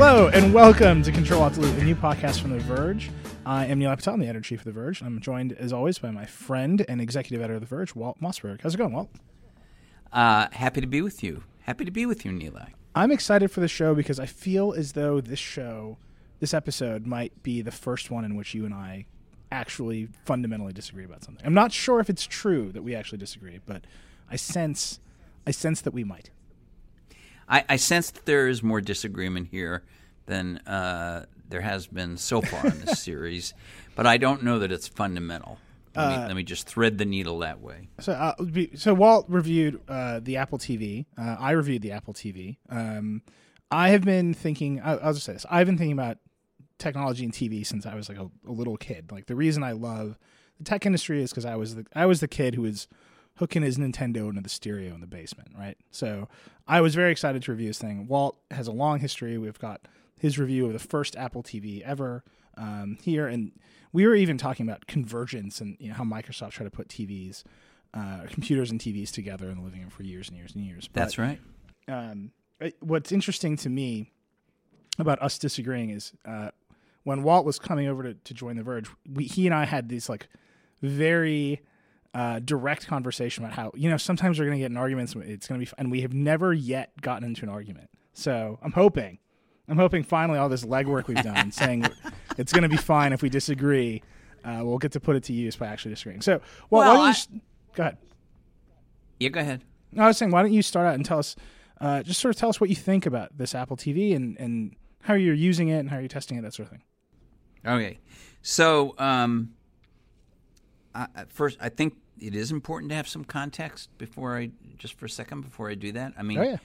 Hello and welcome to Control Walt Delete, a new podcast from The Verge. I am Nilay Patel, I'm the editor chief of The Verge. I'm joined, as always, by my friend and executive editor of The Verge, Walt Mossberg. How's it going, Walt? Uh, happy to be with you. Happy to be with you, Nilay. I'm excited for the show because I feel as though this show, this episode, might be the first one in which you and I actually fundamentally disagree about something. I'm not sure if it's true that we actually disagree, but I sense, I sense that we might. I, I sense that there is more disagreement here than uh, there has been so far in this series, but I don't know that it's fundamental. Let me, Uh, let me just thread the needle that way. So, uh, so Walt reviewed uh, the Apple TV. Uh, I reviewed the Apple TV. Um, I have been thinking. I, I'll just say this: I've been thinking about technology and TV since I was like a, a little kid. Like the reason I love the tech industry is because I was the I was the kid who was hooking his Nintendo into the stereo in the basement, right? So I was very excited to review this thing. Walt has a long history. We've got his review of the first Apple TV ever um, here, and we were even talking about convergence and you know how Microsoft tried to put TVs, uh, computers and TVs together in the living room for years and years and years. But, That's right. um, it- what's interesting to me about us disagreeing is uh, when Walt was coming over to, to join The Verge, we, he and I had these like very uh, direct conversation about how you know sometimes we're going to get in arguments. It's going to be, and we have never yet gotten into an argument. So I'm hoping, I'm hoping finally all this legwork we've done, saying it's going to be fine if we disagree, uh, we'll get to put it to use by actually disagreeing. So, well, Well, why don't you go ahead? Yeah, go ahead. No, I was saying, why don't you start out and tell us, uh, just sort of tell us what you think about this Apple TV and, and how you're using it and how you're testing it, that sort of thing. Okay. So, um, I, first, I think it is important to have some context before I, just for a second, before I do that. I mean, Oh yeah,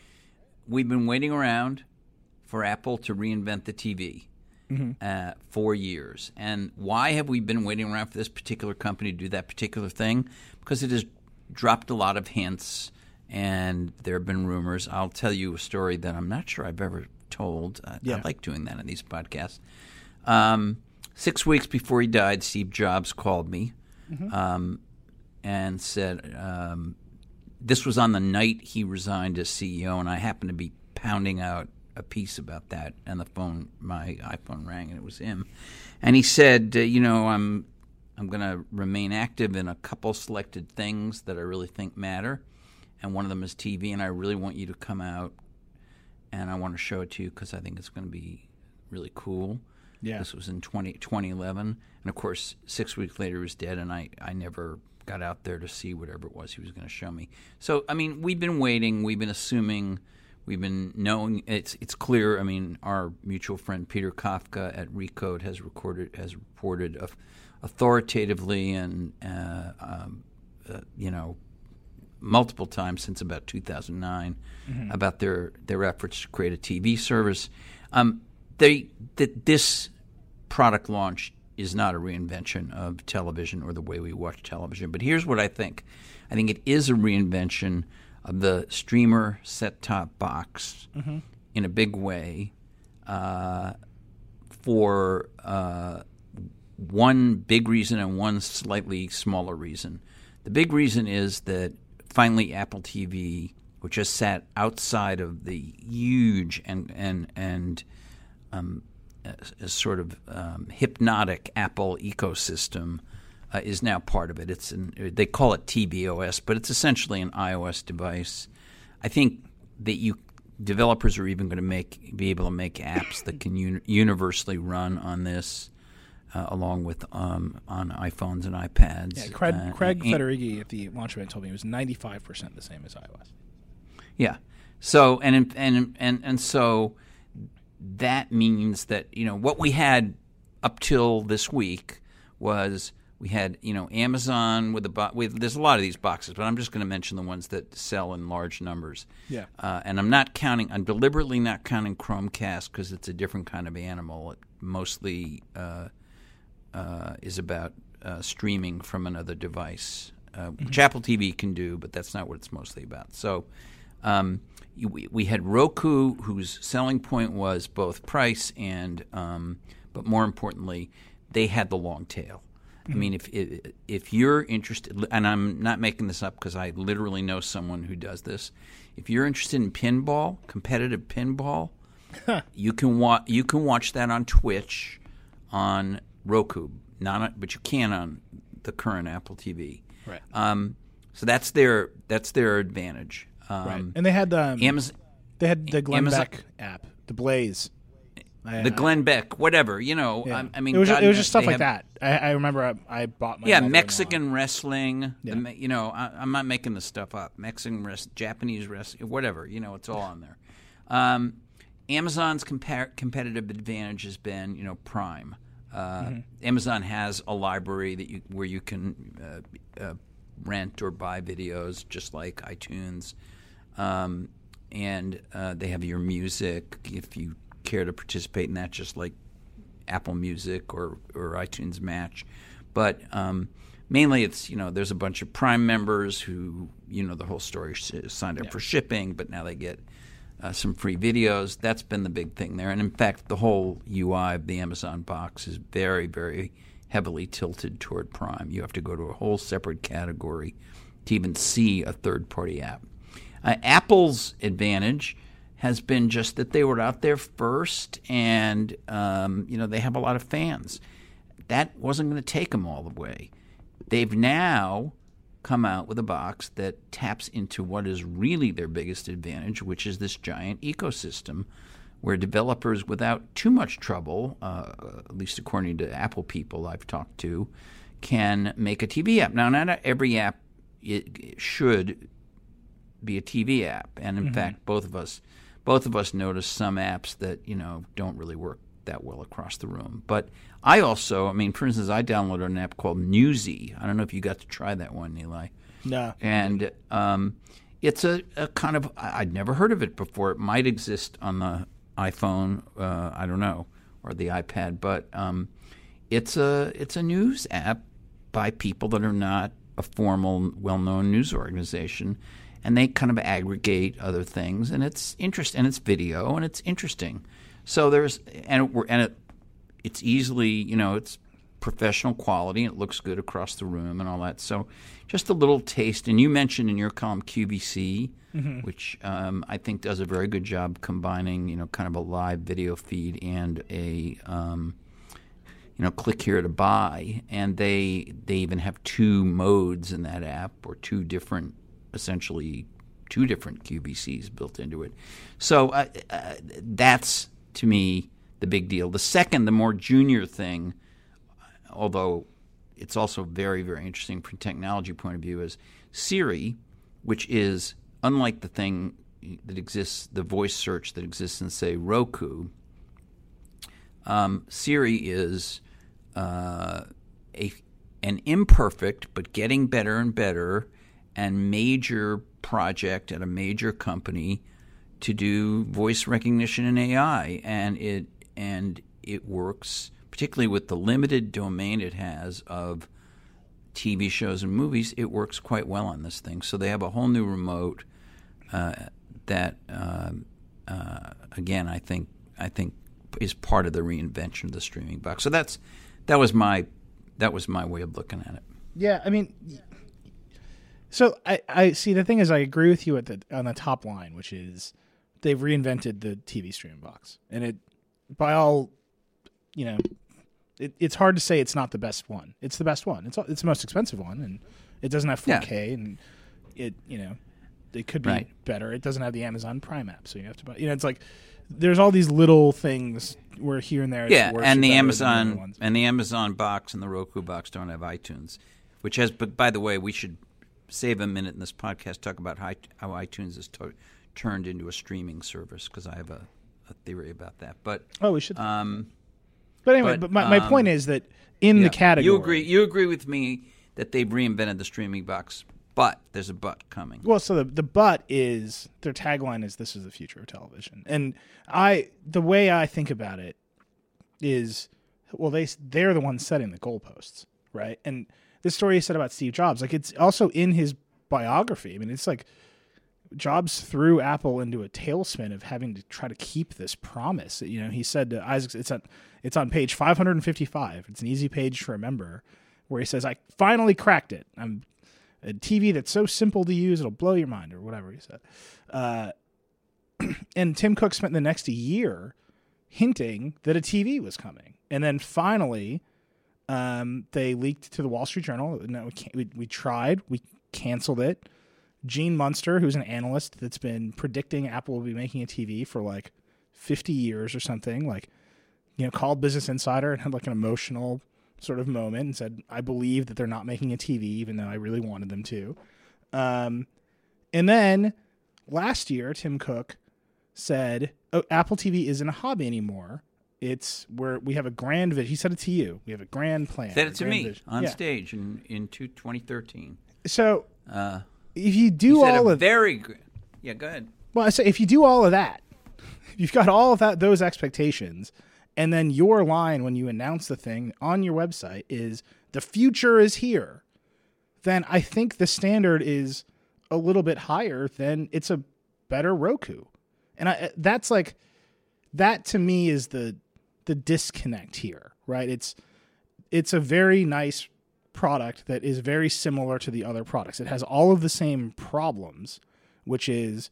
we've been waiting around for Apple to reinvent the TV uh, for years. And why have we been waiting around for this particular company to do that particular thing? Because it has dropped a lot of hints and there have been rumors. I'll tell you a story that I'm not sure I've ever told. I, Yeah. I like doing that in these podcasts. Um, six weeks before he died, Steve Jobs called me um, and said, um, this was on the night he resigned as CEO, and I happened to be pounding out a piece about that, and the phone, my iPhone rang, and it was him, and he said, uh, "You know, I'm I'm going to remain active in a couple selected things that I really think matter, and one of them is TV, and I really want you to come out, and I want to show it to you because I think it's going to be really cool." Yeah. This was in 20, 2011. And of course, six weeks later, he was dead, and I, I never got out there to see whatever it was he was going to show me. So, I mean, we've been waiting, we've been assuming, we've been knowing. It's it's clear. I mean, our mutual friend Peter Kafka at Recode has recorded has reported of, authoritatively and uh, um, uh, you know multiple times since about 2009 about their their efforts to create a TV service. Um, they that this product launch is not a reinvention of television or the way we watch television. But here's what I think: I think it is a reinvention of the streamer set-top box in a big way. Uh, for uh, one big reason and one slightly smaller reason. The big reason is that finally Apple TV, which has sat outside of the huge and and and um, a, a sort of um, hypnotic Apple ecosystem, uh, is now part of it. It's an, they call it tvOS, but it's essentially an iOS device. I think that you developers are even going to make be able to make apps that can uni- universally run on this, uh, along with um, on iPhones and iPads. Yeah, Craig, Uh, Craig and- Federighi at the launch event told me it was 95% the same as iOS. Yeah. So and and and and so that means that you know what we had up till this week was we had you know Amazon with the bo- with there's a lot of these boxes, but I'm just going to mention the ones that sell in large numbers. Yeah. Uh, and I'm not counting. I'm deliberately not counting Chromecast because it's a different kind of animal. It mostly uh, uh, is about uh, streaming from another device, uh, which Apple TV can do, but that's not what it's mostly about. So um, we, we had Roku, whose selling point was both price and, um, but more importantly, they had the long tail. I mean, if if you're interested, and I'm not making this up because I literally know someone who does this. If you're interested in pinball, competitive pinball, you can watch you can watch that on Twitch, on Roku, not on, but you can on the current Apple TV. Right. Um, so that's their that's their advantage. Um, right. And they had um, Amazon, they had the Glenn Amazon- Beck app, the Blaze. I- the I- Glenn Beck, whatever you know. yeah. I, I mean, it was God it was just stuff like have- that. I, I remember I, I bought my Yeah. Mexican wrestling. Yeah. Me- you know, I, I'm not making this stuff up. Mexican rest, Japanese wrestling, whatever. You know, it's all on there. Um, Amazon's competitive advantage has been, you know, Prime. Uh, Amazon has a library that you where you can uh, uh, rent or buy videos, just like iTunes. Um, and uh, they have your music if you care to participate in that, just like Apple Music or, or iTunes Match. But um, mainly it's, you know, there's a bunch of Prime members who, you know, the whole story signed up for shipping, but now they get uh, some free videos. That's been the big thing there. And in fact, the whole UI of the Amazon box is very, very heavily tilted toward Prime. You have to go to a whole separate category to even see a third party app. Uh, Apple's advantage has been just that they were out there first, and um, you know they have a lot of fans. That wasn't going to take them all the way. They've now come out with a box that taps into what is really their biggest advantage, which is this giant ecosystem where developers, without too much trouble, uh, at least according to Apple people I've talked to, can make a TV app. Now, not every app should be a TV app, and in fact, both of us, both of us noticed some apps that you know don't really work that well across the room. But I also, I mean, for instance, I downloaded an app called Newsy. I don't know if you got to try that one, Eli No. and um, it's a, a kind of I'd never heard of it before. It might exist on the iPhone, uh, I don't know, or the iPad, but um, it's a it's a news app by people that are not a formal, well-known news organization, and they kind of aggregate other things, and it's interest and it's video and it's interesting. So there's and we're- and it it's easily you know it's professional quality and it looks good across the room and all that. So just a little taste and you mentioned in your column qvc which um, i think does a very good job combining you know kind of a live video feed and a um, you know click here to buy. And they they even have two modes in that app or two different essentially two different qvcs built into it so uh, uh, that's to me the big deal the second the more junior thing although it's also very, very interesting from technology point of view, is Siri, which is unlike the thing that exists, the voice search that exists in, say, Roku. Um, Siri is uh, a an imperfect but getting better and better and major project at a major company to do voice recognition and AI, and it and it works particularly with the limited domain it has of TV shows and movies. It works quite well on this thing. So they have a whole new remote uh, that, um uh, again, I think I think is part of the reinvention of the streaming box. So that's that was my that was my way of looking at it. Yeah, I mean, so I, I see. The thing is, I agree with you at the on the top line, which is they've reinvented the TV streaming box, and it by all, you know, it, it's hard to say it's not the best one. It's the best one. It's it's the most expensive one, and it doesn't have 4K, and it you know, it could be Right. better. It doesn't have the Amazon Prime app, so you have to buy. You know, it's like there's all these little things where here and there. It's yeah, and the Amazon and the Amazon box and the Roku box don't have iTunes, which has. But by the way, we should save a minute in this podcast talk about how, how iTunes is to, turned into a streaming service because I have a, a theory about that. But Oh, we should. um, but anyway, but, but, my, my um, point is that in yeah, the category, you agree. You agree with me that they've reinvented the streaming box, but there's a but coming. Well, so the the but is their tagline is "This is the future of television," and I the way I think about it is, well, they they're the ones setting the goalposts, right? And this story is said about Steve Jobs, like it's also in his biography. I mean, it's like Jobs threw Apple into a tailspin of having to try to keep this promise. You know, he said to Isaac, it's on it's on page 555. It's an easy page to remember, where he says, "I finally cracked it. I'm a TV that's so simple to use it'll blow your mind," or whatever he said. Uh, and Tim Cook spent the next year hinting that a TV was coming, and then finally, um, they leaked to the Wall Street Journal. No, we, we, we tried, we canceled it. Gene Munster, who's an analyst that's been predicting Apple will be making a TV for like 50 years or something, like, you know, called Business Insider and had like an emotional sort of moment and said, I believe that they're not making a TV, even though I really wanted them to. Um, and then last year, Tim Cook said, oh, Apple TV isn't a hobby anymore. It's where we have a grand vision. He said it to you. We have a grand plan. Said it to me vision. on Yeah. stage in in two, 2013. So Uh, if you do said all a of very gr- yeah. Go ahead. Well, I say if you do all of that, you've got all of that those expectations, and then your line when you announce the thing on your website is the future is here, then I think the standard is a little bit higher than it's a better Roku. And I that's like that to me is the the disconnect here, right? It's it's a very nice product that is very similar to the other products. It has all of the same problems, which is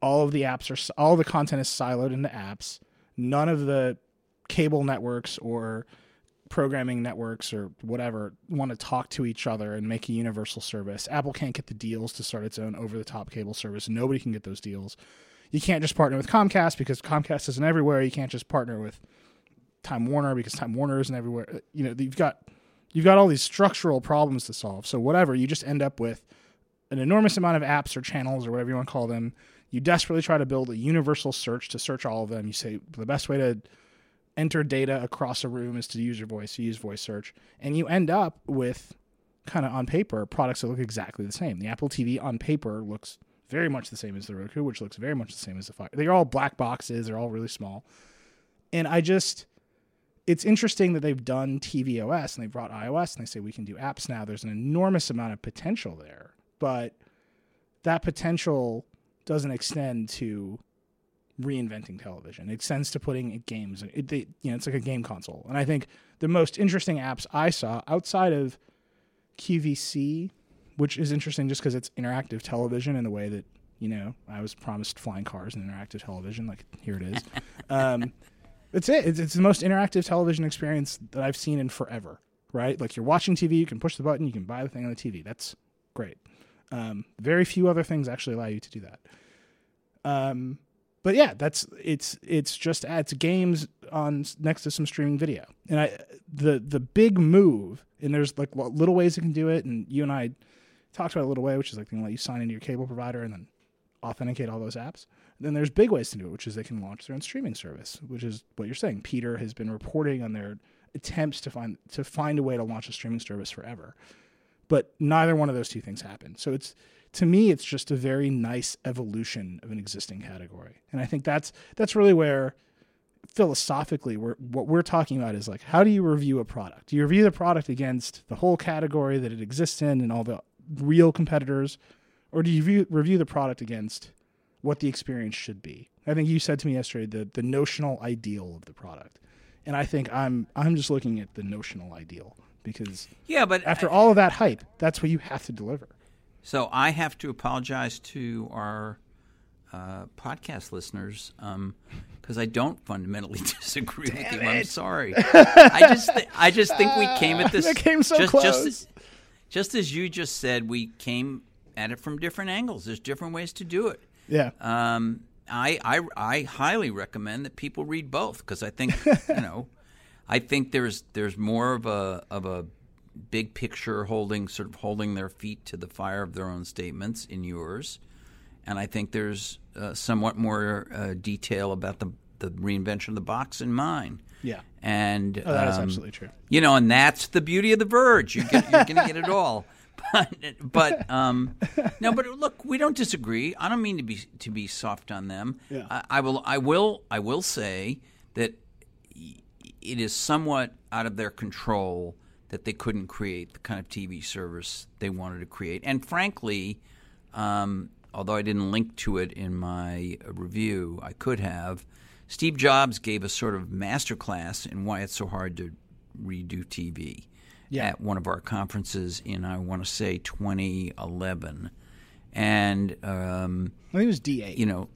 all of the apps are all the content is siloed into apps. None of the cable networks or programming networks or whatever want to talk to each other and make a universal service. Apple can't get the deals to start its own over the top cable service. Nobody can get those deals. You can't just partner with Comcast because Comcast isn't everywhere. You can't just partner with Time Warner because Time Warner isn't everywhere. Uh, you know, you've got you've got all these structural problems to solve. So whatever, you just end up with an enormous amount of apps or channels or whatever you want to call them. You desperately try to build a universal search to search all of them. You say the best way to enter data across a room is to use your voice. You use voice search, and you end up with kind of on paper products that look exactly the same. The Apple TV on paper looks very much the same as the Roku, which looks very much the same as the Fire. They're all black boxes. They're all really small, and I just it's interesting that they've done tvOS and they brought iOS and they say we can do apps now. There's an enormous amount of potential there, but that potential doesn't extend to reinventing television. It extends to putting games. It, they, you know, it's like a game console. And I think the most interesting apps I saw outside of QVC, which is interesting just because it's interactive television in the way that you know I was promised flying cars and interactive television. Like here it is. um, it's it. It's, it's the most interactive television experience that I've seen in forever. Right? Like you're watching TV, you can push the button, you can buy the thing on the TV. That's great. Um, very few other things actually allow you to do that. Um, but yeah, that's it's it's just it's games on next to some streaming video, and I the the big move, and there's like little ways you can do it, and you and I talked about a little way, which is like they let you sign into your cable provider and then authenticate all those apps. Then there's big ways to do it, which is they can launch their own streaming service, which is what you're saying. Peter has been reporting on their attempts to find to find a way to launch a streaming service forever, but neither one of those two things happened. So it's to me, it's just a very nice evolution of an existing category, and I think that's that's really where philosophically we're, what we're talking about is like how do you review a product? Do you review the product against the whole category that it exists in and all the real competitors, or do you review, review the product against what the experience should be? I think you said to me yesterday the the notional ideal of the product, and I think I'm I'm just looking at the notional ideal because Yeah, but after all of that hype, that's what you have to deliver. So I have to apologize to our uh, podcast listeners because I don't fundamentally disagree with you. I'm sorry. I just th- I just think we came at this came so just, close. Just, just as you just said, we came at it from different angles. There's different ways to do it. Yeah. Um, I, I I highly recommend that people read both because I think you know, I think there's there's more of a of a big picture holding sort of holding their feet to the fire of their own statements in yours, and I think there's uh, somewhat more uh, detail about the the reinvention of the box in mine. Yeah. And Oh, that is um, absolutely true. you know, and that's the beauty of the Verge. You get, you're going to get it all. But, but um, no, but look, we don't disagree. I don't mean to be to be soft on them. Yeah. I, I will. I will. I will say that it is somewhat out of their control that they couldn't create the kind of TV service they wanted to create. And frankly, um, although I didn't link to it in my review, I could have. Steve Jobs gave a sort of masterclass in why it's so hard to redo TV Yeah. at one of our conferences in, I want to say, 2011. And, um, I think it was D8. you know,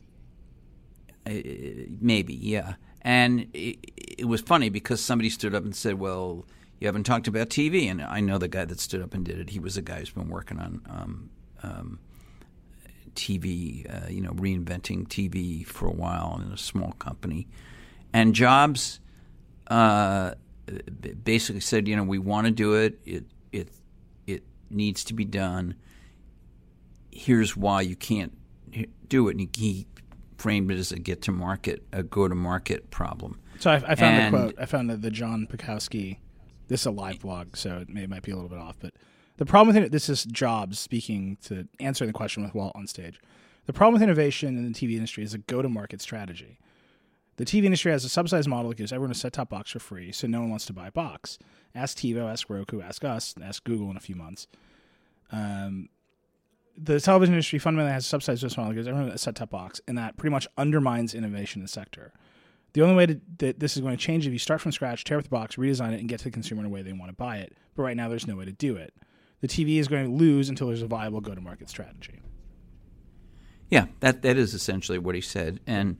maybe, yeah. And it, it was funny because somebody stood up and said, "Well, you haven't talked about TV." And I know the guy that stood up and did it. He was a guy who's been working on um, um, TV, uh, you know, reinventing TV for a while in a small company. And Jobs uh, basically said, you know, we want to do it. It it it needs to be done. Here's why you can't do it. And he framed it as a get to market, a go to market problem. So I, I found and, the quote. I found the, the John Paczkowski. This is a live blog, so it, may, it might be a little bit off, but the problem with it, this is Jobs speaking to answering the question with Walt on stage. The problem with innovation in the TV industry is a go to market strategy. The TV industry has a subsidized model that gives everyone a set top box for free, so no one wants to buy a box. Ask TiVo, ask Roku, ask us, ask Google in a few months. Um, the television industry fundamentally has a subsidized business model that gives everyone a set top box, and that pretty much undermines innovation in the sector. The only way to, that this is going to change is if you start from scratch, tear up the box, redesign it, and get to the consumer in a way they want to buy it. But right now, there's no way to do it. The TV is going to lose until there's a viable go to market strategy. Yeah, that that is essentially what he said, and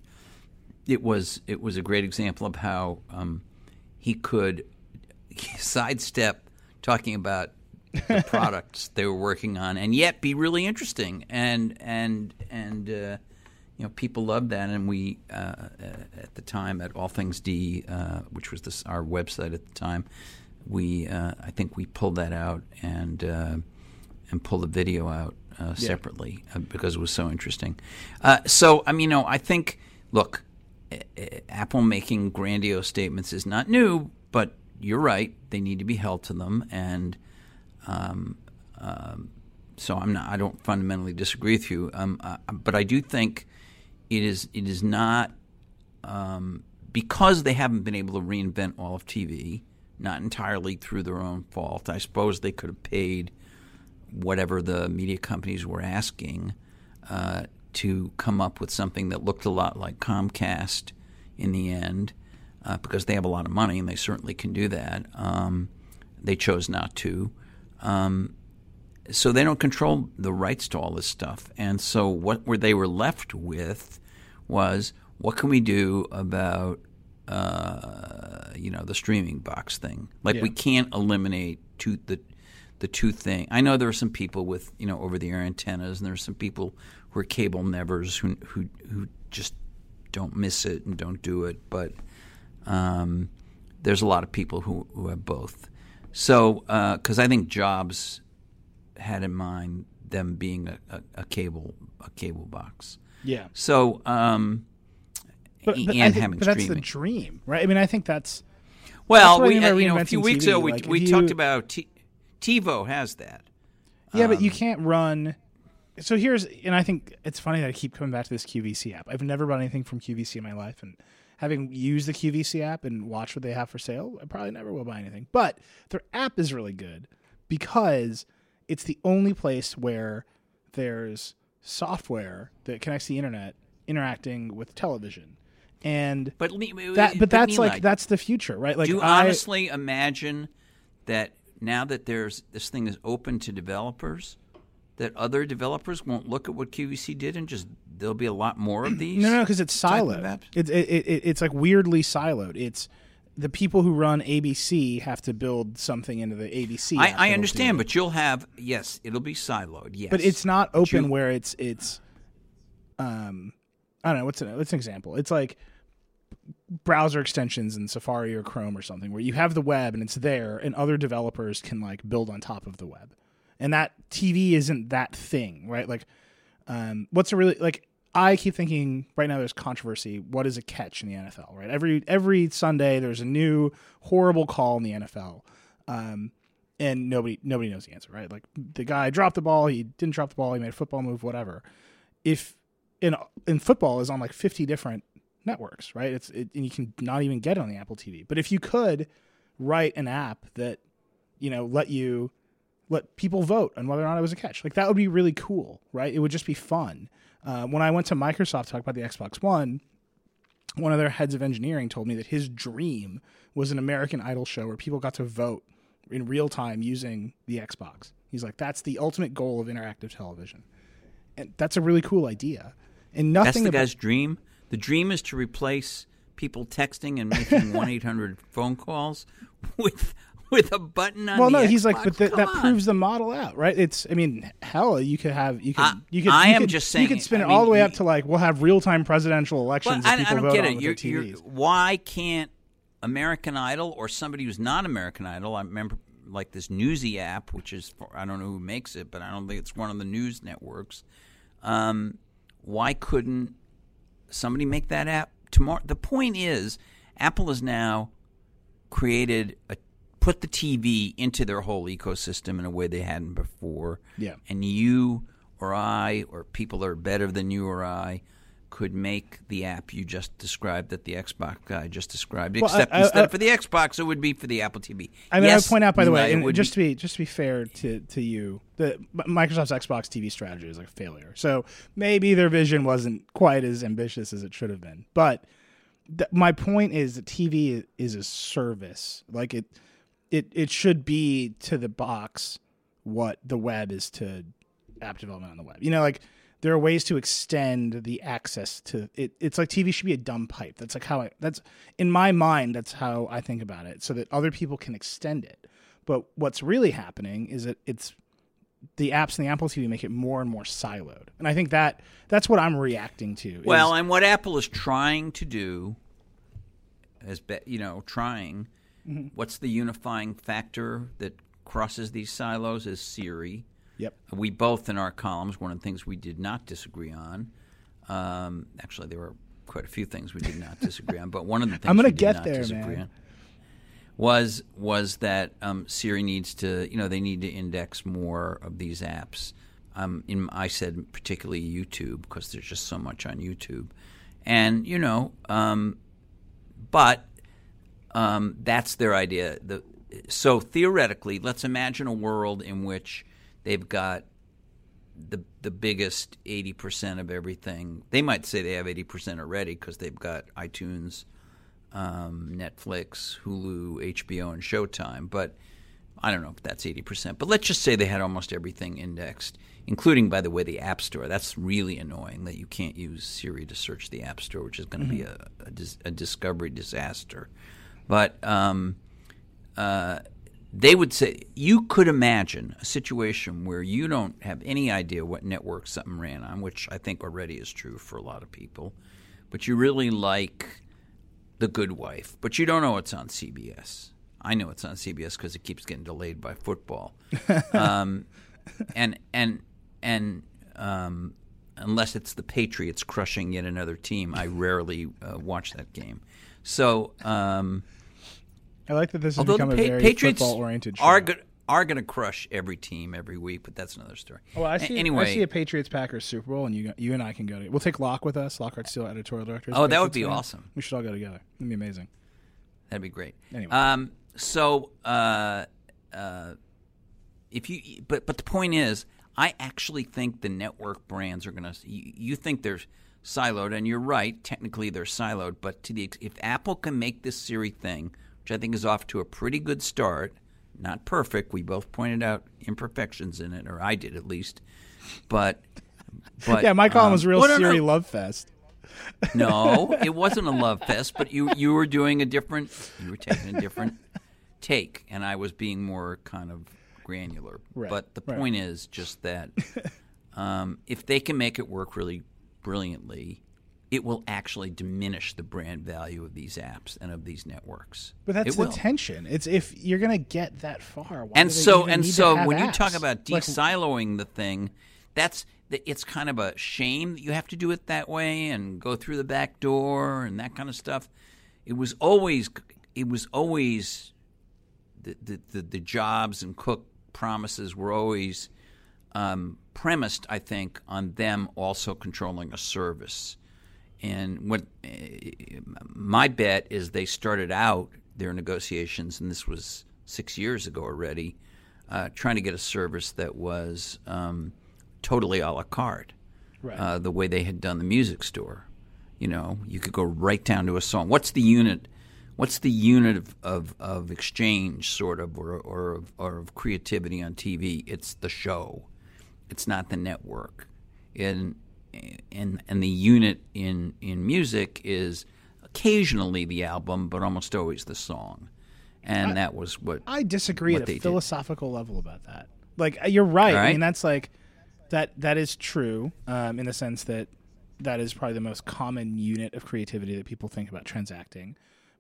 it was it was a great example of how um, he could sidestep talking about the products they were working on, and yet be really interesting. And and and uh, you know, people loved that. And we uh, uh, at the time at All Things D, uh, which was this, our website at the time, we uh, I think we pulled that out and uh, and pulled the video out separately yeah. because it was so interesting. so I mean, you know, I think look Apple making grandiose statements is not new, but you're right; they need to be held to them. And um, um, so I'm not. I don't fundamentally disagree with you, um, uh, but I do think it is. It is not um, because they haven't been able to reinvent all of TV. Not entirely through their own fault. I suppose they could have paid whatever the media companies were asking uh, to come up with something that looked a lot like Comcast in the end, uh, because they have a lot of money and they certainly can do that. Um, they chose not to. Um, so they don't control the rights to all this stuff. And so what were they were left with was what can we do about uh, you know the streaming box thing? Like yeah. we can't eliminate two, the the two thing. I know there are some people with you know over the air antennas, and there are some people who are cable nevers who who who just don't miss it and don't do it. But um, there's a lot of people who who have both. So because uh, I think Jobs had in mind them being a, a, a cable a cable box. Yeah. So um, but, but and think, having but that's the dream, right? I mean, I think that's well, that's we you know a few weeks TV. ago we like, we you, talked about T- TiVo has that. Yeah, um, but you um, can't run. So here's, and I think it's funny that I keep coming back to this QVC app. I've never bought anything from QVC in my life, and having used the QVC app and watched what they have for sale, I probably never will buy anything. But their app is really good because it's the only place where there's software that connects the internet interacting with television. And but that, but that's like that's the future, right? Like, do you I, honestly imagine that now that there's this thing is open to developers, that other developers won't look at what QVC did and just there'll be a lot more of these. No, no, because it's siloed. It's it, it, it's like weirdly siloed. It's the people who run ABC have to build something into the ABC. I, I understand, but you'll have yes, it'll be siloed. Yes, but it's not open where it's it's. Um, I don't know what's an what's an example. It's like browser extensions in Safari or Chrome or something where you have the web and it's there and other developers can like build on top of the web. And that TV isn't that thing, right? Like um, what's a really like I keep thinking right now there's controversy. What is a catch in the NFL, right? Every every Sunday there's a new horrible call in the NFL. Um, and nobody nobody knows the answer, right? Like the guy dropped the ball, he didn't drop the ball, he made a football move, whatever. If in in football is on like 50 different networks, right? It's it, and you can not even get it on the Apple TV. But if you could write an app that you know let you let people vote on whether or not it was a catch, like that would be really cool, right? It would just be fun. Uh, when I went to Microsoft to talk about the Xbox One, one of their heads of engineering told me that his dream was an American Idol show where people got to vote in real time using the Xbox. He's like, that's the ultimate goal of interactive television, and that's a really cool idea. And nothing. That's the about, guy's dream. The dream is to replace people texting and making one eight hundred phone calls with with a button on. well, the no, he's like, but th- Come that on. proves the model out, right? It's, I mean, hell, you could have, you could, I- you could, I you am could- just saying, you could spin I it all mean, the way up to like, we'll have real time presidential Well, elections I, that I don't get it. You're, you're, why can't American Idol or somebody who's not American Idol? I remember like this Newsy app, which is for, I don't know who makes it, but I don't think it's one of the news networks. Um, why couldn't somebody make that app tomorrow? The point is, Apple has now created a put the TV into their whole ecosystem in a way they hadn't before. Yeah. And you or I or people that are better than you or I could make the app you just described that the Xbox guy just described. Well, Except I- I- instead I- for the Xbox, it would be for the Apple TV. I mean, yes, I would point out, by the way, and just be- to be just to be fair to to you, that Microsoft's Xbox TV strategy is like a failure. So maybe their vision wasn't quite as ambitious as it should have been. But th- my point is that TV is a service. Like it, it it should be to the box what the web is to app development on the web. You know, like there are ways to extend the access to it. It's like TV should be a dumb pipe. That's like how I. That's in my mind. That's how I think about it, so that other people can extend it. But what's really happening is that it's the apps and the Apple TV make it more and more siloed, and I think that that's what I'm reacting to. is- Well, and what Apple is trying to do, as be, you know, trying. Mm-hmm. What's the unifying factor that crosses these silos? Is Siri. yep. We both, in our columns, one of the things we did not disagree on. Um, actually, there were quite a few things we did not disagree on, but one of the things I'm we did get not there, disagree man. on was was that um, Siri needs to, you know, they need to index more of these apps. Um, in, I said particularly YouTube because there's just so much on YouTube, and you know, um, but um, that's their idea. The, so theoretically, let's imagine a world in which they've got the the biggest eighty percent of everything. They might say they have eighty percent already because they've got iTunes, um, Netflix, Hulu, HBO, and Showtime. But I don't know if that's eighty percent. But let's just say they had almost everything indexed, including, by the way, the App Store. That's really annoying that you can't use Siri to search the App Store, which is going to be a, a, dis- a discovery disaster. But um, uh, they would say you could imagine a situation where you don't have any idea what network something ran on, which I think already is true for a lot of people, but you really like The Good Wife, but you don't know it's on CBS. I know it's on CBS because it keeps getting delayed by football, um, and and and um, unless it's the Patriots crushing yet another team, I rarely uh, watch that game. So. Um, I like that this has become the a very Patriots football-oriented show. are go- are going to crush every team every week, but that's another story. Well, I A- see. anyway, I see a Patriots Packers Super Bowl, and you you and I can go to. We'll take Locke with us. Lockhart Steele, editorial director. Oh, that would be fan. awesome. We should all go together. It'd be amazing. that'd be great. Anyway. um, so uh, uh, if you, but but the point is, I actually think the network brands are going to. You, you think they're siloed, and you're right. Technically, they're siloed, but to the if Apple can make this Siri thing, which I think is off to a pretty good start, not perfect. We both pointed out imperfections in it, or I did at least. But but yeah, my column um, was real well, no, no. Siri love fest. No, it wasn't a love fest, but you you were doing a different. You were taking a different take, and I was being more kind of granular. Right, But the right. point is just that um, if they can make it work really brilliantly, it will actually diminish the brand value of these apps and of these networks. But that's it the will. tension. It's if you're gonna get that far. And so and so when you talk about Like, de-siloing the thing that's it's kind of a shame that you have to do it that way and go through the back door and that kind of stuff it was always it was always the the, the, the jobs and cook promises were always um, premised i think on them also controlling a service and what uh, my bet is they started out their negotiations, and this was six years ago already, uh, trying to get a service that was um, totally a la carte, Right. uh, the way they had done the music store. You know, you could go right down to a song. What's the unit? What's the unit of, of, of exchange, sort of, or, or, of, or of creativity on TV? It's the show. It's not the network. And and and the unit in in music is occasionally the album, but almost always the song, and that was what I disagree what at a did. philosophical level about that. Like uh, you're right. All I mean that's like that that is true um, in the sense that that is probably the most common unit of creativity that people think about transacting.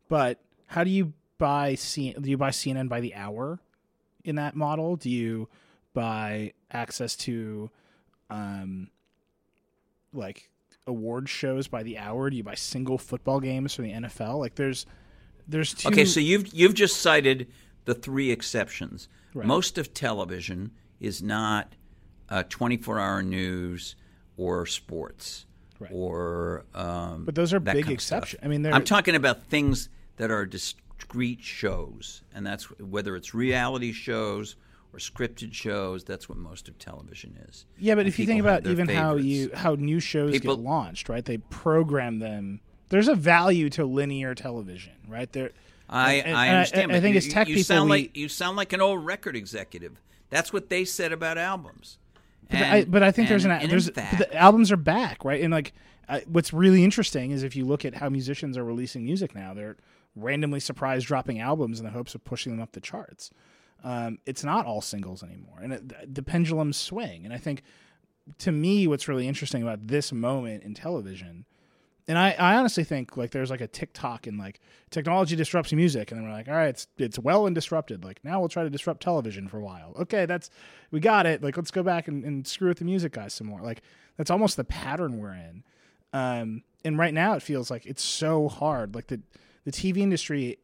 But how do you buy C- do you buy CNN by the hour in that model? Do you buy access to um like award shows by the hour? Do you buy single football games from the NFL? Like there's there's two Okay, so you've you've just cited the three exceptions. Right. Most of television is not uh, 24-hour news or sports Right. or um, But those are big exceptions. I mean, they're I'm talking about things that are discrete shows, and that's whether it's reality shows or scripted shows. That's what most of television is. Yeah, but And if you think about even how you how new shows People- get launched, right? They program them. There's a value to linear television, right? There, I, and- I and understand. I, but think you, as tech you people, sound we, like you sound like an old record executive. That's what they said about albums. but, I, but I think there's an and- and there's fact, the albums are back, right? And like, I, what's really interesting is if you look at how musicians are releasing music now, they're randomly surprised dropping albums in the hopes of pushing them up the charts. Um, it's not all singles anymore, and it, the pendulums swing. And I think, to me, what's really interesting about this moment in television and I, I honestly think like there's like a tick-tock and like technology disrupts music, and then we're like, all right, it's it's well and disrupted. Like now we'll try to disrupt television for a while. Okay, that's we got it. Like let's go back and, and screw with the music guys some more. Like that's almost the pattern we're in. Um, and right now it feels like it's so hard. Like the the TV industry,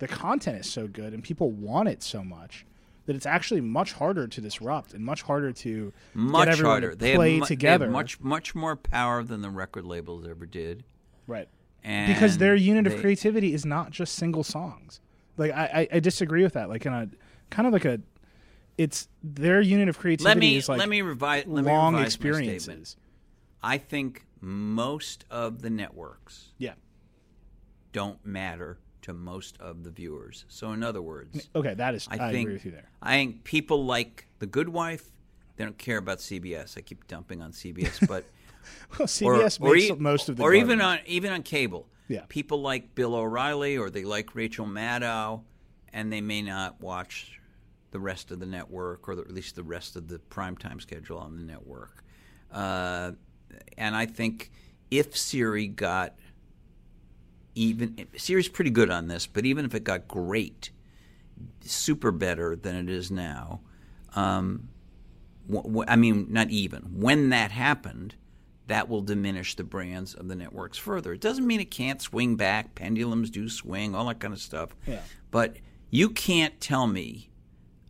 the content is so good and people want it so much that it's actually much harder to disrupt and much harder to much get everyone harder. to They play have, mu- together. They much much more power than the record labels ever did. right. And because their unit of creativity is not just single songs. Like I, I, I disagree with that. Like in a kind of like a, it's their unit of creativity Let me is like let me revise. Let me long my experiences. I think most of the networks Yeah. don't matter to most of the viewers. So in other words, Okay, that is. I, I, think agree with you there. I think people like The Good Wife. They don't care about CBS. I keep dumping on CBS, but Well, CBS or, or makes e- most of the. or even on even on cable. Yeah. people like Bill O'Reilly or they like Rachel Maddow, and they may not watch the rest of the network or the, at least the rest of the primetime schedule on the network. Uh, and I think if Siri got even Siri's pretty good on this, but even if it got great, super better than it is now. Um, wh- wh- I mean, not even when that happened, that will diminish the brands of the networks further. It doesn't mean it can't swing back. Pendulums do swing, all that kind of stuff. Yeah. But you can't tell me,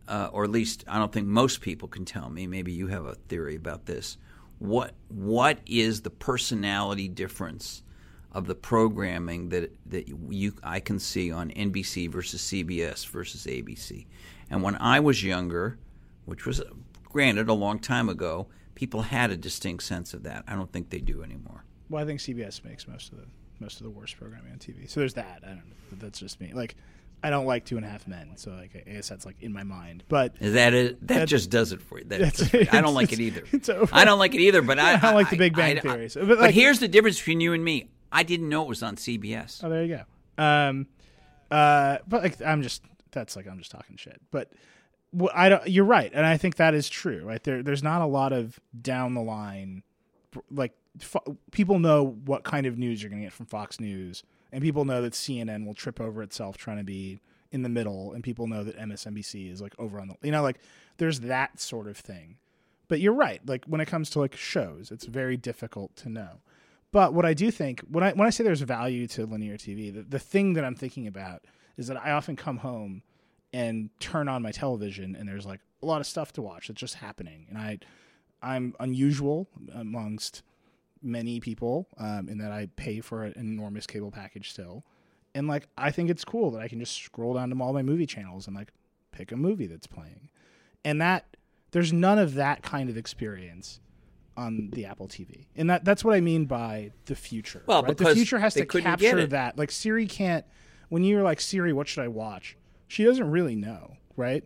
uh, or at least I don't think most people can tell me. Maybe you have a theory about this. What what is the personality difference of the programming that that you I can see on NBC versus CBS versus ABC? And when I was younger, which was granted a long time ago, people had a distinct sense of that. I don't think they do anymore. Well, I think CBS makes most of the most of the worst programming on TV. So there's that. I don't know. That's just me. Like, I don't like Two and a Half Men. So like, I guess that's like in my mind. But Is that it? That just does it for you. That that's- for you. I don't like it either. it's over. I don't like it either. But I, I don't like the Big Bang I- I- Theory, so- but, but here's the difference between you and me. I didn't know it was on CBS. Oh, there you go. Um, uh, but like, I'm just that's like I'm just talking shit. But well, I don't. You're right, and I think that is true. Right there, there's not a lot of down the line, like people know what kind of news you're going to get from Fox News, and people know that CNN will trip over itself trying to be in the middle, and people know that MSNBC is like over on the. You know, like there's that sort of thing. But you're right. Like when it comes to like shows, it's very difficult to know. But what I do think when I when I say there's value to linear TV, the, the thing that I'm thinking about is that I often come home and turn on my television and there's like a lot of stuff to watch that's just happening, and I I'm unusual amongst many people um, in that I pay for an enormous cable package still, and like I think it's cool that I can just scroll down to all my movie channels and like pick a movie that's playing, and that there's none of that kind of experience on the Apple TV, and that that's what I mean by the future. Well, right? the future has to capture that. Like Siri can't. When you're like Siri, what should I watch? She doesn't really know, right?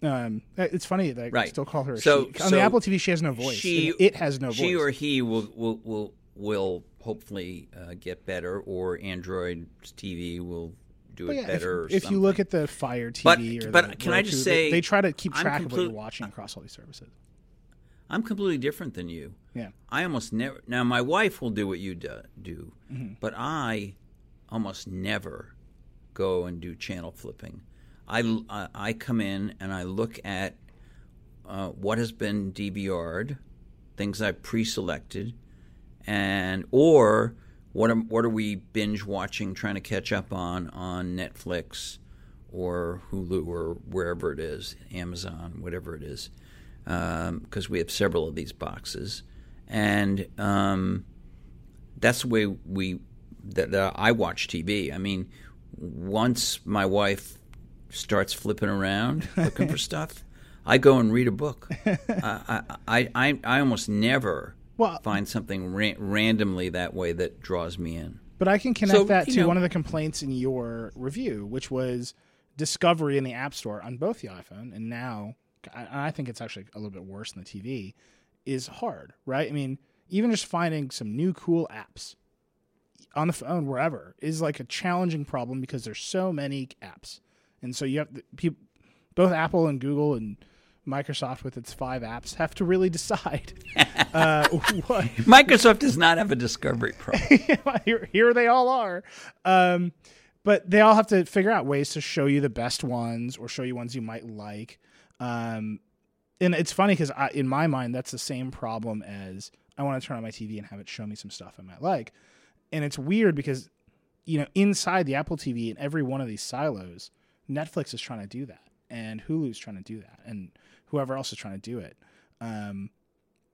Um, it's funny that I Right. still call her a So-. On the Apple TV, she has no voice. she- it has no voice. she or he will will will, will hopefully uh, get better, or Android TV will do it yeah, if, better. or if you look at the Fire TV, But- or but the can I just say, they, they try to keep track of what you're watching across all these services. I'm completely different than you. Yeah, I almost never. Now, my wife will do what you do, do Mm-hmm. but I almost never go and do channel flipping. I, I, I come in and I look at uh, what has been DVR'd, things I've pre-selected, and or what what are we binge watching, trying to catch up on on Netflix or Hulu or wherever it is, Amazon, whatever it is, because we have several of these boxes, and um, that's the way we that, that I watch TV. I mean, once my wife starts flipping around looking for stuff, I go and read a book. I, I, I, I almost never Well- find something ra- randomly that way that draws me in. but I can connect So, that to know- one of the complaints in your review, which was discovery in the App Store on both the iPhone and now, I, I think it's actually a little bit worse than the TV, is hard, right? I mean, even just finding some new cool apps on the phone wherever is like a challenging problem because there's so many apps, and so you have people, both Apple and Google and Microsoft with its five apps have to really decide uh, what Microsoft does not have a discovery problem. here, here they all are. Um, but they all have to figure out ways to show you the best ones or show you ones you might like. Um, and it's funny because in my mind, that's the same problem as I want to turn on my TV and have it show me some stuff I might like. And it's weird because, you know, inside the Apple TV in every one of these silos, Netflix is trying to do that, and Hulu's trying to do that, and whoever else is trying to do it. Um,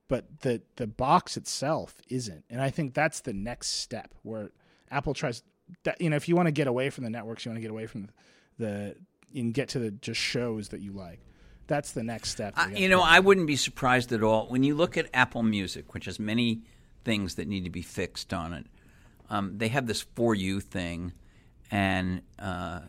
but the the box itself isn't, and I think that's the next step where Apple tries. That, you know, if you want to get away from the networks, you want to get away from the and get to the just shows that you like. That's the next step. I, you know, I wouldn't be surprised at all when you look at Apple Music, which has many things that need to be fixed on it. Um, they have this for you thing, and uh,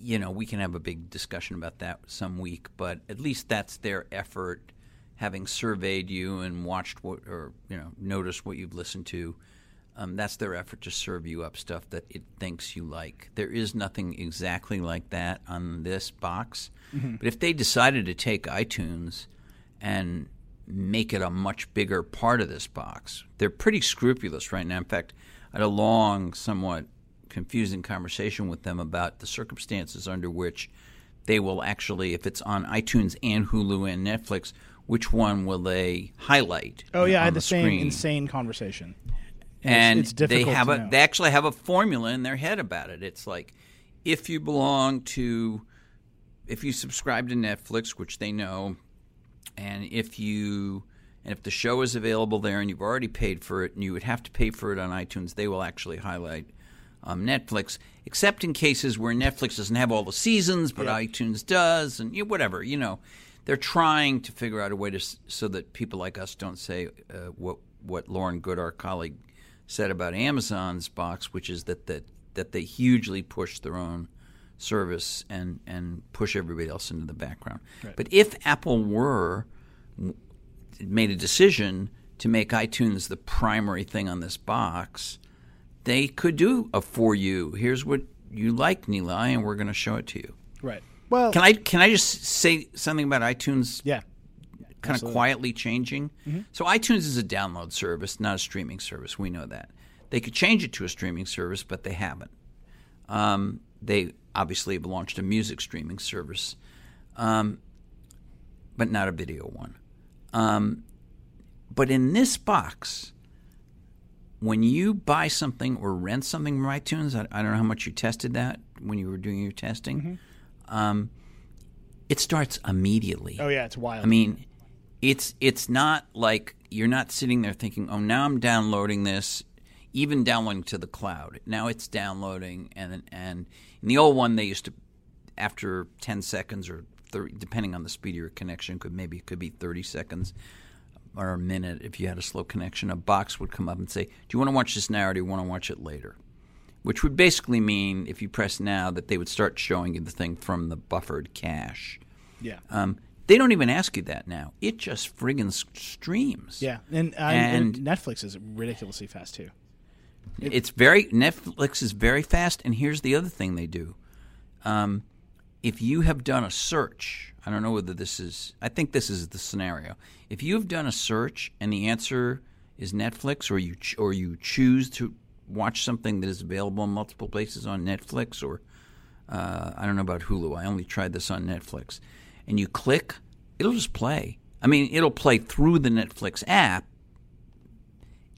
you know we can have a big discussion about that some week. But at least that's their effort, having surveyed you and watched what, or you know, noticed what you've listened to. Um, that's their effort to serve you up stuff that it thinks you like. There is nothing exactly like that on this box. But if they decided to take iTunes and make it a much bigger part of this box, they're pretty scrupulous right now. In fact, I had a long, somewhat confusing conversation with them about the circumstances under which they will actually, if it's on iTunes and Hulu and Netflix, which one will they highlight? oh yeah, I had the, same screen? insane conversation. And it's difficult they have a know. they actually have a formula in their head about it. It's like if you belong to if you subscribe to Netflix, which they know, and if you and if the show is available there and you've already paid for it and you would have to pay for it on iTunes, they will actually highlight um, Netflix, except in cases where Netflix doesn't have all the seasons, but iTunes does, and you know, whatever. You know, they're trying to figure out a way to so that people like us don't say uh, what what Lauren Goode, our colleague, said about Amazon's box, which is that that that they hugely push their own service and and push everybody else into the background. But if Apple were made a decision to make iTunes the primary thing on this box, they could do a for you. Here's what you like, Nilay, and we're going to show it to you. Right. Well, Can I can I just say something about iTunes yeah. Kind of quietly changing? So iTunes is a download service, not a streaming service. We know that. They could change it to a streaming service, but they haven't. Um, they obviously have launched a music streaming service, um, but not a video one. Um, but in this box, when you buy something or rent something from iTunes, I, I don't know how much you tested that when you were doing your testing. Um, it starts immediately. Oh yeah, it's wild. I mean, it's it's not like you're not sitting there thinking, "Oh, now I'm downloading this." Even downloading to the cloud. Now it's downloading, and and in the old one they used to, after ten seconds or 30, depending on the speed of your connection, could maybe it could be thirty seconds or a minute if you had a slow connection. A box would come up and say, "Do you want to watch this now, or do you want to watch it later?" which would basically mean if you press now that they would start showing you the thing from the buffered cache. Yeah. Um, they don't even ask you that now. It just friggin' streams. Yeah, and, uh, and Netflix is ridiculously fast too. It's very Netflix is very fast, and here's the other thing they do. Um, if you have done a search, I don't know whether this is. I think this is the scenario. If you have done a search and the answer is Netflix, or you ch- or you choose to watch something that is available in multiple places on Netflix, or uh, I don't know about Hulu. I only tried this on Netflix, and you click, it'll just play. I mean, it'll play through the Netflix app,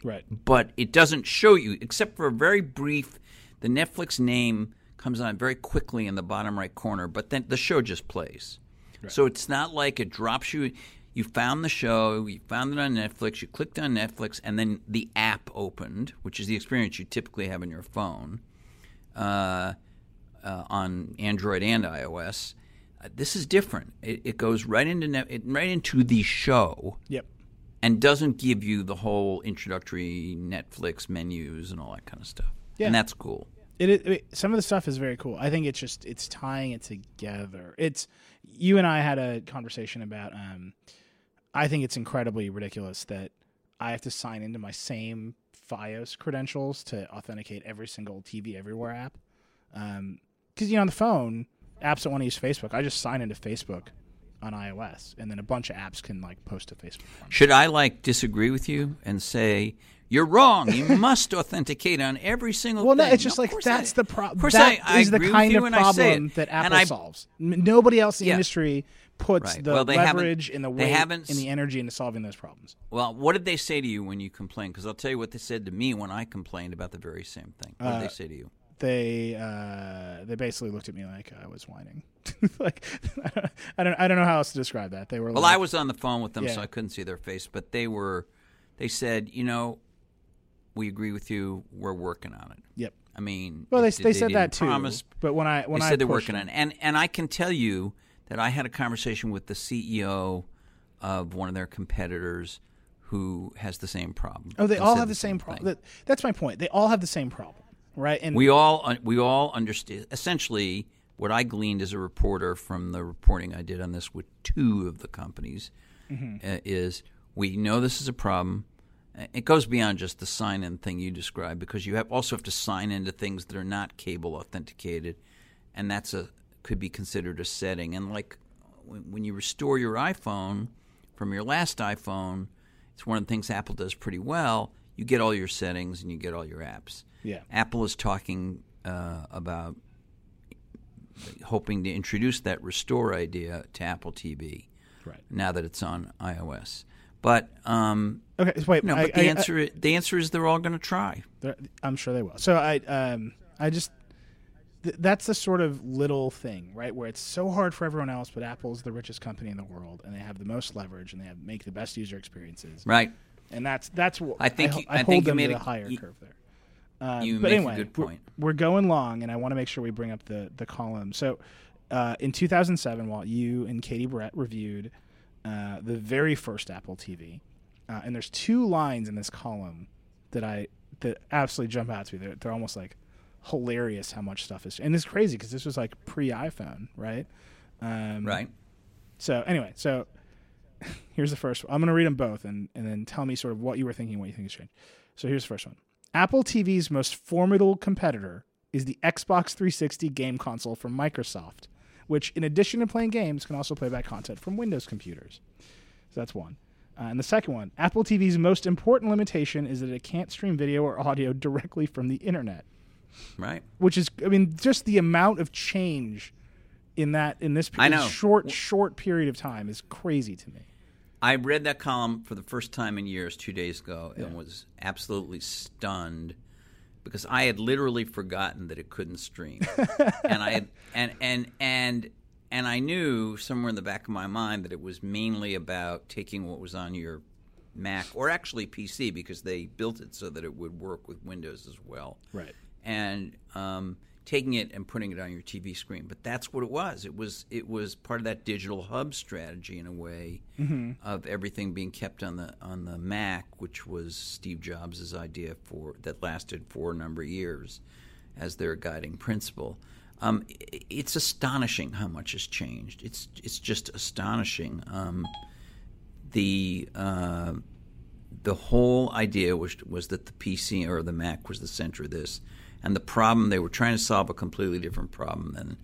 Right. but it doesn't show you except for a very brief the netflix name comes on very quickly in the bottom right corner but then the show just plays so it's not like it drops you you found the show you found it on netflix you clicked on netflix and then the app opened which is the experience you typically have on your phone uh, uh, on android and ios uh, this is different it, it goes right into net, it, right into the show Yep. and doesn't give you the whole introductory Netflix menus and all that kind of stuff. Yeah. And that's cool. It, it, it- some of the stuff is very cool. I think it's just it's tying it together. It's you and I had a conversation about. Um, I think it's incredibly ridiculous that I have to sign into my same FiOS credentials to authenticate every single TV Everywhere app. Because you know on the phone, apps that want to use Facebook, I just sign into Facebook on iOS, and then a bunch of apps can like post to Facebook. Should I like disagree with you and say you're wrong? You must authenticate on every single Well, no, it's just No, like that's I- the problem. Of course, That I, I is the kind of when I say problem that Apple I- solves. Nobody else in the Yeah. industry puts Right. the Well, leverage and the weight and the energy into solving those problems. Well, what did they say to you when you complained? Because I'll tell you what they said to me when I complained about the very same thing. What Uh, did they say to you? They uh, they basically looked at me like I was whining. like I don't I don't know how else to describe that. They were Well, like, I was on the phone with them, so I couldn't see their face. But they were, they said, you know, we agree with you. We're working on it. Yep. I mean, Well, they, it- they, said that too. Promise, but when I when they I said they're working them- on it, and and I can tell you that I had a conversation with the CEO of one of their competitors who has the same problem. Oh, they and all have the same thing. problem. That, that's my point. They all have the same problem, right? And We all uh, we all understand. Essentially, what I gleaned as a reporter from the reporting I did on this with two of the companies uh, is we know this is a problem. Uh, It goes beyond just the sign-in thing you described because you have also have to sign into things that are not cable authenticated, and that's a could be considered a setting. And like when you restore your iPhone from your last iPhone, it's one of the things Apple does pretty well. You get all your settings and you get all your apps. Yeah. Apple is talking uh, about hoping to introduce that restore idea to Apple TV right. now that it's on iOS. But um, Okay. so Wait. no, I, but the I- answer i- the answer is they're all going to try. I'm sure they will. So I, um, I just th- that's the sort of little thing, right? Where it's so hard for everyone else, but Apple's the richest company in the world, and they have the most leverage, and they have make the best user experiences, Right? And that's that's what I think you- I, I hold think you made a- the higher you- curve there. Um, you but make a anyway, good we're- point. We're, going long, and I want to make sure we bring up the the column. So, uh, in 2007, while you and Katie Boehret reviewed uh, the very first Apple TV, uh, and there's two lines in this column that I that absolutely jump out to me. They're, they're almost like hilarious how much stuff is, and it's crazy because this was like pre iPhone, right? Um, Right? So anyway, so here's the first one. I'm going to read them both and, and then tell me sort of what you were thinking, what you think has changed. So here's the first one. Apple TV's most formidable competitor is the Xbox 360 game console from Microsoft, which, in addition to playing games, can also play back content from Windows computers. So that's one. Uh, and the second one, Apple TV's most important limitation is that it can't stream video or audio directly from the internet Right? which is I mean just the amount of change in that in this I know. short short period of time is crazy to me. I read that column for the first time in years two days ago and was absolutely stunned because I had literally forgotten that it couldn't stream, and I had, and and and and I knew somewhere in the back of my mind that it was mainly about taking what was on your Mac or actually PC because they built it so that it would work with Windows as well Right. and um, taking it and putting it on your TV screen. But that's what it was. It was it was part of that digital hub strategy in a way of everything being kept on the on the Mac, which was Steve Jobs' idea for that lasted for a number of years. as their guiding principle. Um, it's astonishing how much has changed. It's it's just astonishing. Um, the uh, the whole idea was was that the PC or the Mac was the center of this, and the problem they were trying to solve a completely different problem than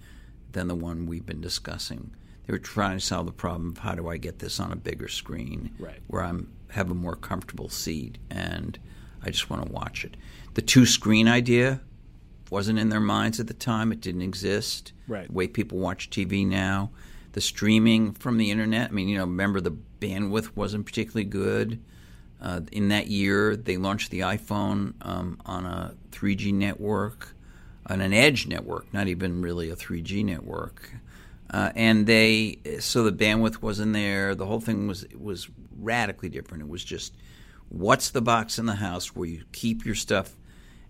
than the one we've been discussing. They were trying to solve the problem of how do I get this on a bigger screen, Right. where I'm have a more comfortable seat, and I just want to watch it. The two screen idea wasn't in their minds at the time; it didn't exist. Right. The way people watch TV now, the streaming from the internet. I mean, you know, remember the bandwidth wasn't particularly good. Uh, in that year, they launched the iPhone um, on a 3G network, on an edge network, not even really a 3G network. Uh, and they, so the bandwidth wasn't there. The whole thing was was radically different. It was just, what's the box in the house where you keep your stuff,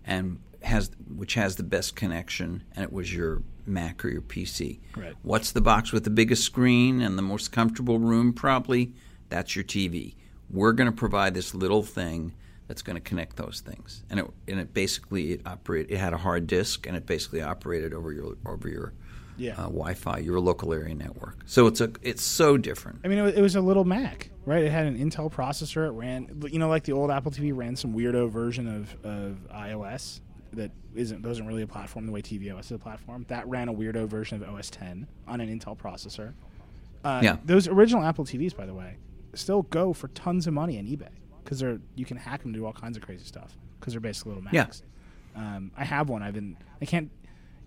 and has which has the best connection, and it was your Mac or your PC. Right. What's the box with the biggest screen and the most comfortable room? Probably that's your TV. We're going to provide this little thing that's going to connect those things, and it and it basically it operate. It had a hard disk, and it basically operated over your over your Yeah. uh, Wi-Fi, your local area network. So it's a it's so different. I mean, it was, it was a little Mac, right? It had an Intel processor. It ran, you know, like the old Apple TV ran some weirdo version of, of iOS that isn't wasn't really a platform the way tvOS is a platform. That ran a weirdo version of OS 10 on an Intel processor. Uh, Yeah. Those original Apple TVs, by the way, still go for tons of money on eBay because they're you can hack them to do all kinds of crazy stuff because they're basically little Yeah. Macs. Um, I have one. I've been. I can't.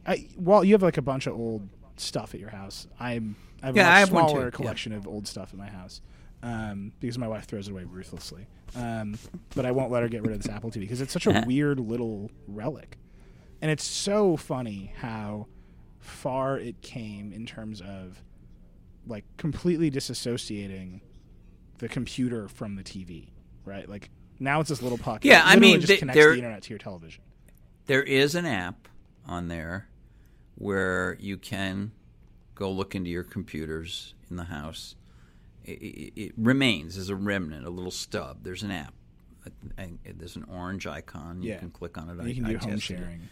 I, well, you have like a bunch of old stuff at your house. I'm. I have Yeah, a much I have one too, smaller yeah. collection of old stuff in my house um, because my wife throws it away ruthlessly. Um, but I won't let her get rid of this Apple TV because it's such a weird little relic, and it's so funny how far it came in terms of like completely disassociating the computer from the TV. Right, like now it's this little puck. Yeah, I mean, just they- connects they're- the internet to your television. There is an app on there where you can go look into your computers in the house. It, it, it remains as a remnant, a little stub. There's an app. And There's an orange icon. You Yeah. can click on it. You I- can I do home tested it. sharing.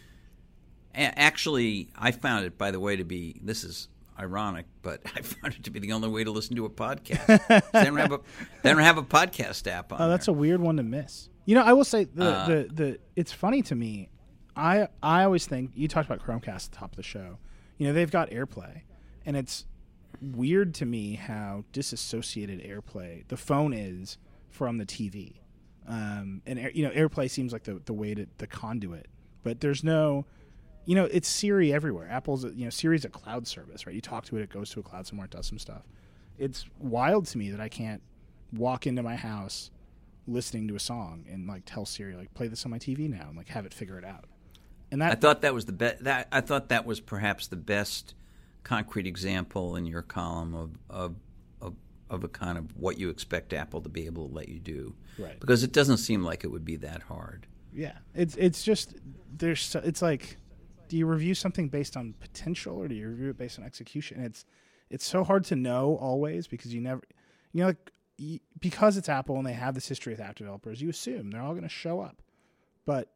Actually, I found it, by the way, to be this is ironic, but I found it to be the only way to listen to a podcast. they don't have a they don't have a podcast app on. Oh, that's there. a weird one to miss. You know, I will say the, Uh, the the it's funny to me. I I always think you talked about Chromecast at the top of the show. You know, they've got AirPlay, and it's weird to me how disassociated AirPlay the phone is from the TV. Um, and you know, AirPlay seems like the the way to the conduit, but there's no. You know, it's Siri everywhere. Apple's, you know, Siri's a cloud service, right? You talk to it, it goes to a cloud somewhere, it does some stuff. It's wild to me that I can't walk into my house listening to a song and like tell Siri like play this on my TV now and like have it figure it out. And that I thought that was the best. That I thought that was perhaps the best concrete example in your column of of of, of a kind of what you expect Apple to be able to let you do. Right. Because it doesn't seem like it would be that hard. yeah, it's it's just there's so, it's like do you review something based on potential or do you review it based on execution? And it's it's so hard to know always because you never you know like y because it's Apple and they have this history with app developers, you assume they're all going to show up. But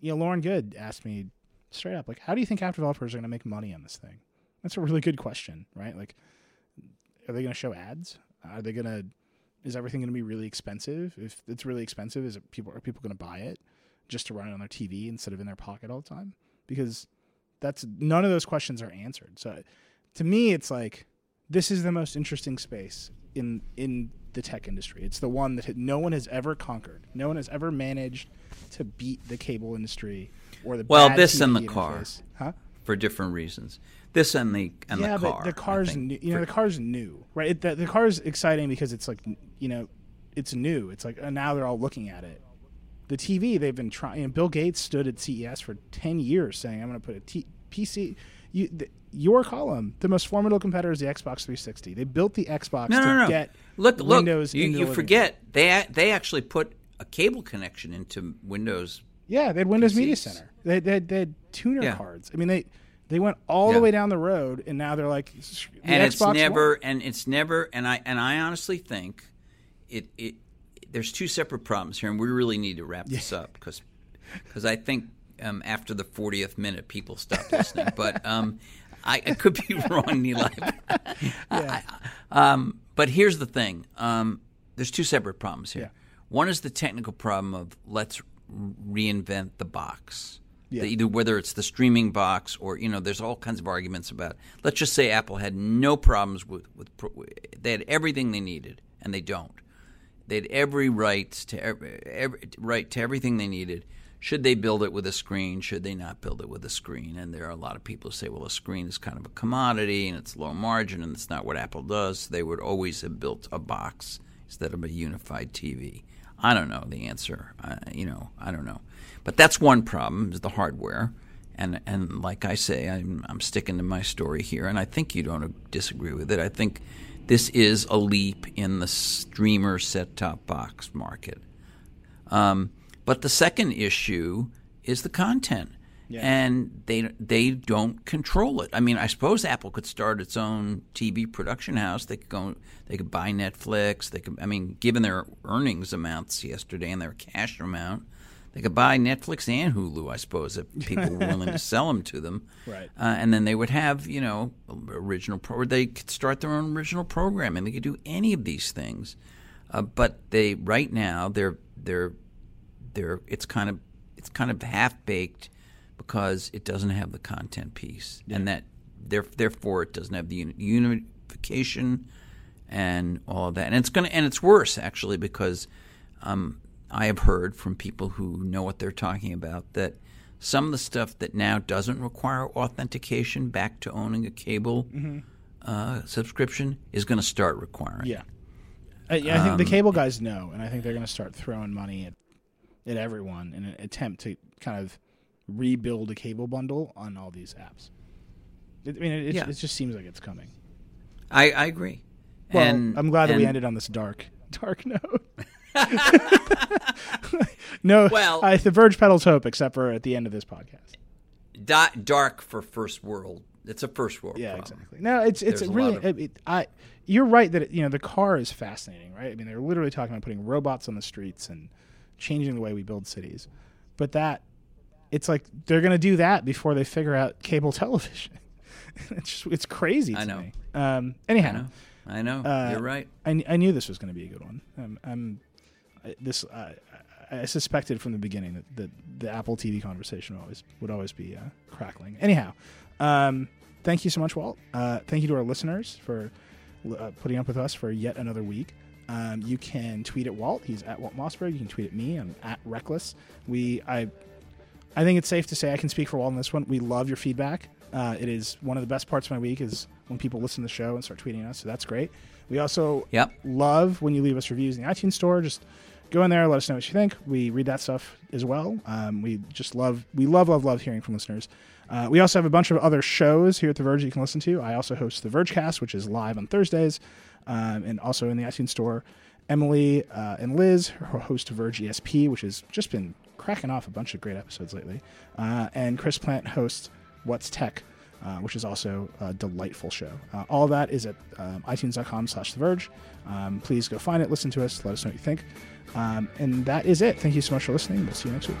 you know, Lauren Goode asked me straight up like how do you think app developers are going to make money on this thing? That's a really good question, right? Like are they going to show ads? Are they going to is everything going to be really expensive? If it's really expensive, is it people are people going to buy it just to run it on their TV instead of in their pocket all the time? Because that's none of those questions are answered. So to me, it's like this is the most interesting space in in the tech industry. It's the one that no one has ever conquered. No one has ever managed to beat the cable industry or the Well, this and TV the car. huh? For different reasons. This and the and yeah, the car. but the car's new, you know for- the car's new, right? It, the, the car's exciting because it's like you know it's new. It's like uh, now they're all looking at it. The TV they've been trying. You know, Bill Gates stood at CES for ten years saying, "I'm going to put a T- PC." You, the, your column, the most formidable competitor is the Xbox 360. They built the Xbox no, to no, no. get look, look. Windows. You, the you living forget they they actually put a cable connection into Windows. Yeah, they had Windows Media Center. They, they, had, they had tuner Yeah. cards. I mean, they they went all Yeah. the way down the road, and now they're like, the and it's Xbox never One. and it's never and I and I honestly think it it there's two separate problems here and we really need to wrap this up because because I think um, after the 40th minute, people stopped listening. but um, I, I, could be wrong, Neil. yeah. um, but here's the thing um, there's two separate problems here. Yeah. One is the technical problem of let's reinvent the box. Yeah. Either whether it's the streaming box or you know, there's all kinds of arguments about. Let's just say Apple had no problems with with they had everything they needed, and they don't. They had every right to every, every right to everything they needed. Should they build it with a screen? Should they not build it with a screen? And there are a lot of people who say, well, a screen is kind of a commodity and it's low margin and it's not what Apple does. They would always have built a box instead of a unified TV. I don't know the answer. Uh, you know, I don't know. But that's one problem is the hardware. And and like I say, I'm I'm sticking to my story here, and I think you don't disagree with it. I think this is a leap in the streamer set-top box market. Um, but the second issue is the content. Yeah. And they they don't control it. I mean, I suppose Apple could start its own TV production house. They could go, they could buy Netflix. They could, I mean, given their earnings amounts yesterday and their cash amount, they could buy Netflix and Hulu, I suppose, if people were willing to sell them to them. Right. Uh, and then they would have, you know, original pro. Or they could start their own original programming. They could do any of these things. Uh, but they right now they're they're they're it's kind of it's kind of half baked because it doesn't have the content piece, yeah. and that therefore it doesn't have the unification and all of that. And it's going to and it's worse actually because um, I have heard from people who know what they're talking about that some of the stuff that now doesn't require authentication back to owning a cable mm-hmm. uh, subscription is going to start requiring. Yeah. I, I think um, the cable guys know, and I think they're going to start throwing money at, at everyone in an attempt to kind of rebuild a cable bundle on all these apps. I mean, it, yeah. it, just seems like it's coming. I, I agree. Well, and, I'm glad that we ended on this dark, dark note. no, well, I, the Verge peddles hope, except for at the end of this podcast. Da- dark for first world. It's a first world. Yeah, problem. exactly. No, it's it's really. Of... It, I you're right that it, you know the car is fascinating, right? I mean, they're literally talking about putting robots on the streets and changing the way we build cities, but that it's like they're going to do that before they figure out cable television. it's just, it's crazy. I know. Me. Um, anyhow, I know. I know. Uh, You're right. I, I knew this was going to be a good one. Um, I'm this uh, I suspected from the beginning that, that the Apple TV conversation would always would always be uh, crackling. Anyhow, um, thank you so much, Walt. Uh, thank you to our listeners for uh, putting up with us for yet another week. Um, you can tweet at Walt. He's at Walt Mossberg. You can tweet at me. I'm at Reckless. We I I think it's safe to say I can speak for Walt on this one. We love your feedback. Uh, it is one of the best parts of my week is when people listen to the show and start tweeting us. So that's great. We also yep. love when you leave us reviews in the iTunes store. Just go in there, let us know what you think. We read that stuff as well. Um, we just love, we love, love, love hearing from listeners. Uh, we also have a bunch of other shows here at The Verge you can listen to. I also host The Vergecast, which is live on Thursdays, um, and also in the iTunes Store. Emily uh, and Liz host Verge ESP, which has just been cracking off a bunch of great episodes lately. Uh, and Chris Plante hosts What's Tech, uh, which is also a delightful show. Uh, all that is at um, itunes.com slash The Verge. Um, please go find it, listen to us, let us know what you think. Um, and that is it. Thank you so much for listening. We'll see you next week.